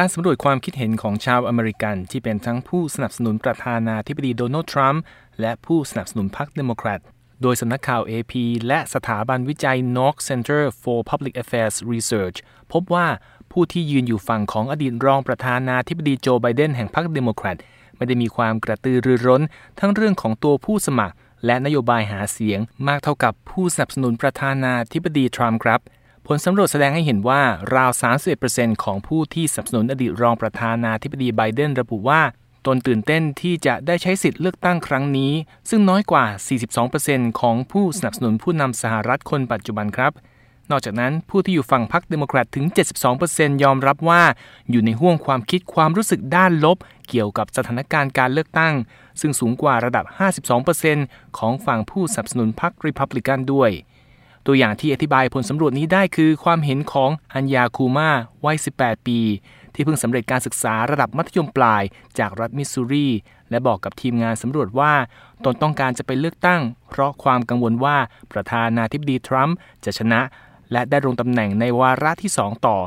การสำรวจความคิดเห็นของชาวอเมริกัน ที่เป็นทั้งผู้สนับสนุนประธานาธิบดีโดนัลด์ทรัมป์และผู้สนับสนุนพรรคเดโมแครตโดยสำนักข่าว AP และสถาบันวิจัย NORC Center for Public Affairs Research พบว่าผู้ที่ยืนอยู่ฝั่งของอดีตรองประธานาธิบดีโจไบเดนแห่งพรรคเดโมแครตไม่ได้มีความกระตือรือร้น ทั้งเรื่องของตัวผู้สมัคร และนโยบายหาเสียงมากเท่ากับผู้สนับสนุนประธานาธิบดีทรัมป์ครับ ผลสำรวจแสดงให้เห็นว่าราว 31%ของผู้ที่สนับสนุนอดีตรองประธานาธิบดีไบเดนระบุว่า ตนตื่นเต้นที่จะได้ใช้สิทธิ์เลือกตั้งครั้งนี้ ซึ่งน้อยกว่า 42%ของผู้สนับสนุนผู้นำสหรัฐคนปัจจุบันครับ นอกจากนั้นผู้ที่อยู่ฝั่งพรรคเดโมแครตถึง 72%ยอมรับว่า อยู่ในห้วงความคิดความรู้สึกด้านลบ เกี่ยวกับสถานการณ์การเลือกตั้ง ซึ่งสูงกว่าระดับ 52%ของฝั่งผู้สนับสนุนพรรคริพับลิกันด้วย ตัวอย่างที่อธิบายผลสำรวจนี้ได้คือความเห็นของอัญญาคูมาร์วัย 18 ปี ที่เพิ่งสำเร็จการศึกษาระดับมัธยมปลายจากรัฐมิสซูรี และบอกกับทีมงานสำรวจว่า ตนต้องการจะไปเลือกตั้ง เพราะความกังวลว่าประธานาธิบดีทรัมป์จะชนะ และดำรงตำแหน่งในวาระที่ 2 ต่อ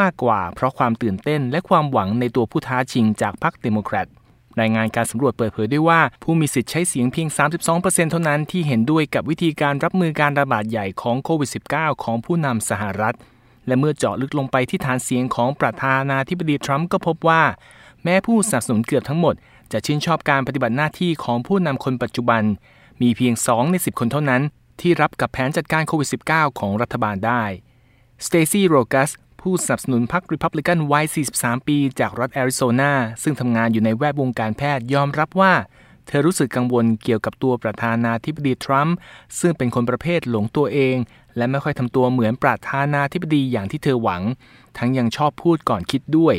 มากกว่า เพราะความตื่นเต้นและความหวังในตัวผู้ท้าชิงจากพรรคเดโมแครต รายงานการสำรวจเปิดเผยด้วยว่า ผู้มีสิทธิ์ใช้เสียงเพียง 32%เท่านั้นที่เห็นด้วยกับวิธีการรับมือการระบาดใหญ่ของโควิด -19 ของผู้นำสหรัฐ และเมื่อเจาะลึกลงไปที่ฐานเสียงของประธานาธิบดีทรัมป์ก็พบว่า แม้ผู้สนับสนุนเกือบทั้งหมด จะชื่นชอบการปฏิบัติหน้าที่ของผู้นำคนปัจจุบัน มีเพียง 2 ใน 10 คนเท่านั้น ที่รับกับแผนจัดการโควิด -19 ของรัฐบาลได้สเตซี่โรกัส ผู้สนับสนุนพรรคริพับลิกันวัย 43 ปี จากรัฐแอริโซนา ซึ่งทำงานอยู่ในแวดวงการแพทย์ยอมรับว่า เธอรู้สึกกังวลเกี่ยวกับตัวประธานาธิบดีทรัมป์ซึ่งเป็นคนประเภทหลงตัวเอง และไม่ค่อยทำตัวเหมือนปราธานาธิบดีอย่างที่เธอหวัง ทั้งยังชอบพูดก่อนคิดด้วย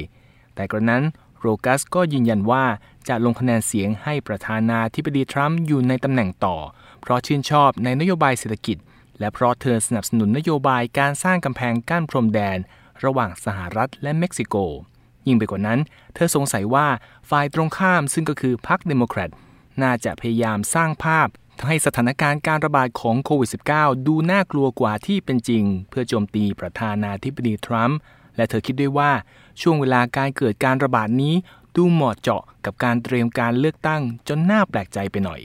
แต่กระนั้นโรกัสก็ยืนยันว่าจะลงคะแนนเสียงให้ประธานาธิบดีทรัมป์อยู่ในตำแหน่งต่อ เพราะชื่นชอบในนโยบายเศรษฐกิจ และเพราะเธอสนับสนุนนโยบายการสร้างกำแพงกั้นพรมแดน ระหว่างสหรัฐและเม็กซิโก ยิ่งไปกว่านั้น เธอสงสัยว่าฝ่ายตรงข้ามซึ่งก็คือพรรคเดโมแครตน่าจะพยายามสร้างภาพให้สถานการณ์การระบาดของโควิด -19 ดูน่ากลัวกว่าที่เป็นจริง เพื่อโจมตีประธานาธิบดีทรัมป์และเธอคิดด้วยว่าช่วงเวลาการเกิดการระบาดนี้ ดูเหมาะเจาะกับการเตรียมการเลือกตั้งจนน่าแปลกใจไปหน่อย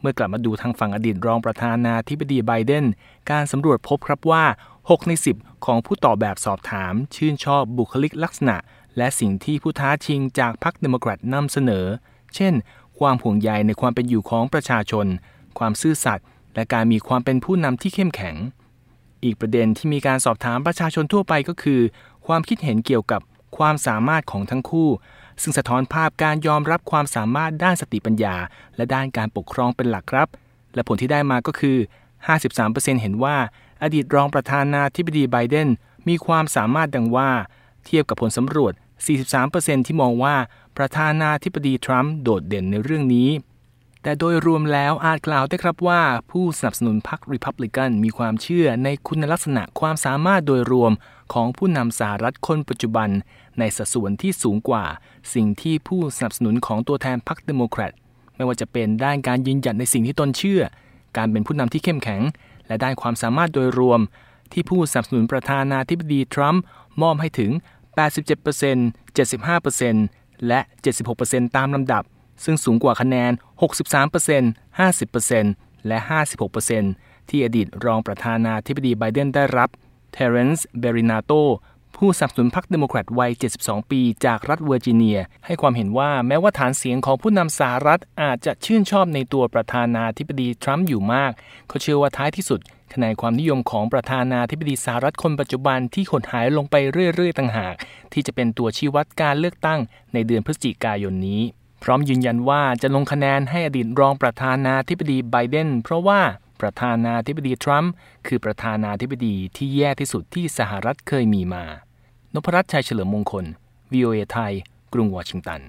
เมื่อกลับมาดูทางฝั่งอดีตรองประธานาธิบดีไบเดน การสำรวจพบครับว่า 6 ใน 10 ของผู้ตอบแบบสอบถามชื่นชอบบุคลิกลักษณะ และสิ่งที่ผู้ท้าชิงจากพรรคเดโมแครตนำเสนอ เช่น ความห่วงใยในความเป็นอยู่ของประชาชน ความซื่อสัตย์และการมีความเป็นผู้นำที่เข้มแข็ง อีกประเด็นที่มีการสอบถามประชาชนทั่วไปก็คือ ความคิดเห็นเกี่ยวกับความสามารถของทั้งคู่ ซึ่งสะท้อนภาพการยอมรับความสามารถด้านสติปัญญา และด้านการปกครองเป็นหลักครับ และผลที่ได้มาก็คือ 53%เห็นว่า อดีตรองประธานาธิบดีไบเดนมีความสามารถดังว่า เทียบกับผลสำรวจ 43%ที่มองว่าประธานาธิบดีทรัมป์โดดเด่นในเรื่องนี้ แต่โดยรวมแล้วอาจกล่าวได้ครับว่า ผู้สนับสนุนพรรคริพับลิกันมีความเชื่อในคุณลักษณะความสามารถโดยรวมของผู้นำสหรัฐคนปัจจุบัน ในสัดส่วนที่สูงกว่า สิ่งที่ผู้สนับสนุนของตัวแทนพรรคเดโมแครตไม่ว่าจะเป็นด้านการยืนหยัดในสิ่งที่ตนเชื่อ การเป็นผู้นำที่เข้มแข็ง และด้านความสามารถโดยรวม ที่ผู้สนับสนุนประธานาธิบดีทรัมป์มอบให้ถึง 87% 75%และ 76%ตามลำดับ ซึ่งสูงกว่าคะแนน 63% 50%และ 56%ที่อดีตรองประธานาธิบดีไบเดนได้รับเทเรนซ์เบรินาโต ผู้สนับสนุนพรรคเดโมแครตวัย 72 ปี จากรัฐเวอร์จิเนีย ให้ความเห็นว่าแม้ว่าฐานเสียงของผู้นำสหรัฐอาจจะชื่นชอบในตัวประธานาธิบดีทรัมป์อยู่มาก เขาเชื่อว่าท้ายที่สุดคะแนนความนิยมของประธานาธิบดีสหรัฐคนปัจจุบันที่หดหายลงไปเรื่อย ๆ ต่างหาก ที่จะเป็นตัวชี้วัดการเลือกตั้งในเดือนพฤศจิกายนนี้ พร้อมยืนยันว่าจะลงคะแนนให้อดีตรองประธานาธิบดีไบเดนเพราะว่าประธานาธิบดีทรัมป์คือประธานาธิบดีที่แย่ที่สุดที่สหรัฐเคยมีมา นพรัตน์ชัยเฉลิมมงคล VOA ไทย กรุงวอชิงตัน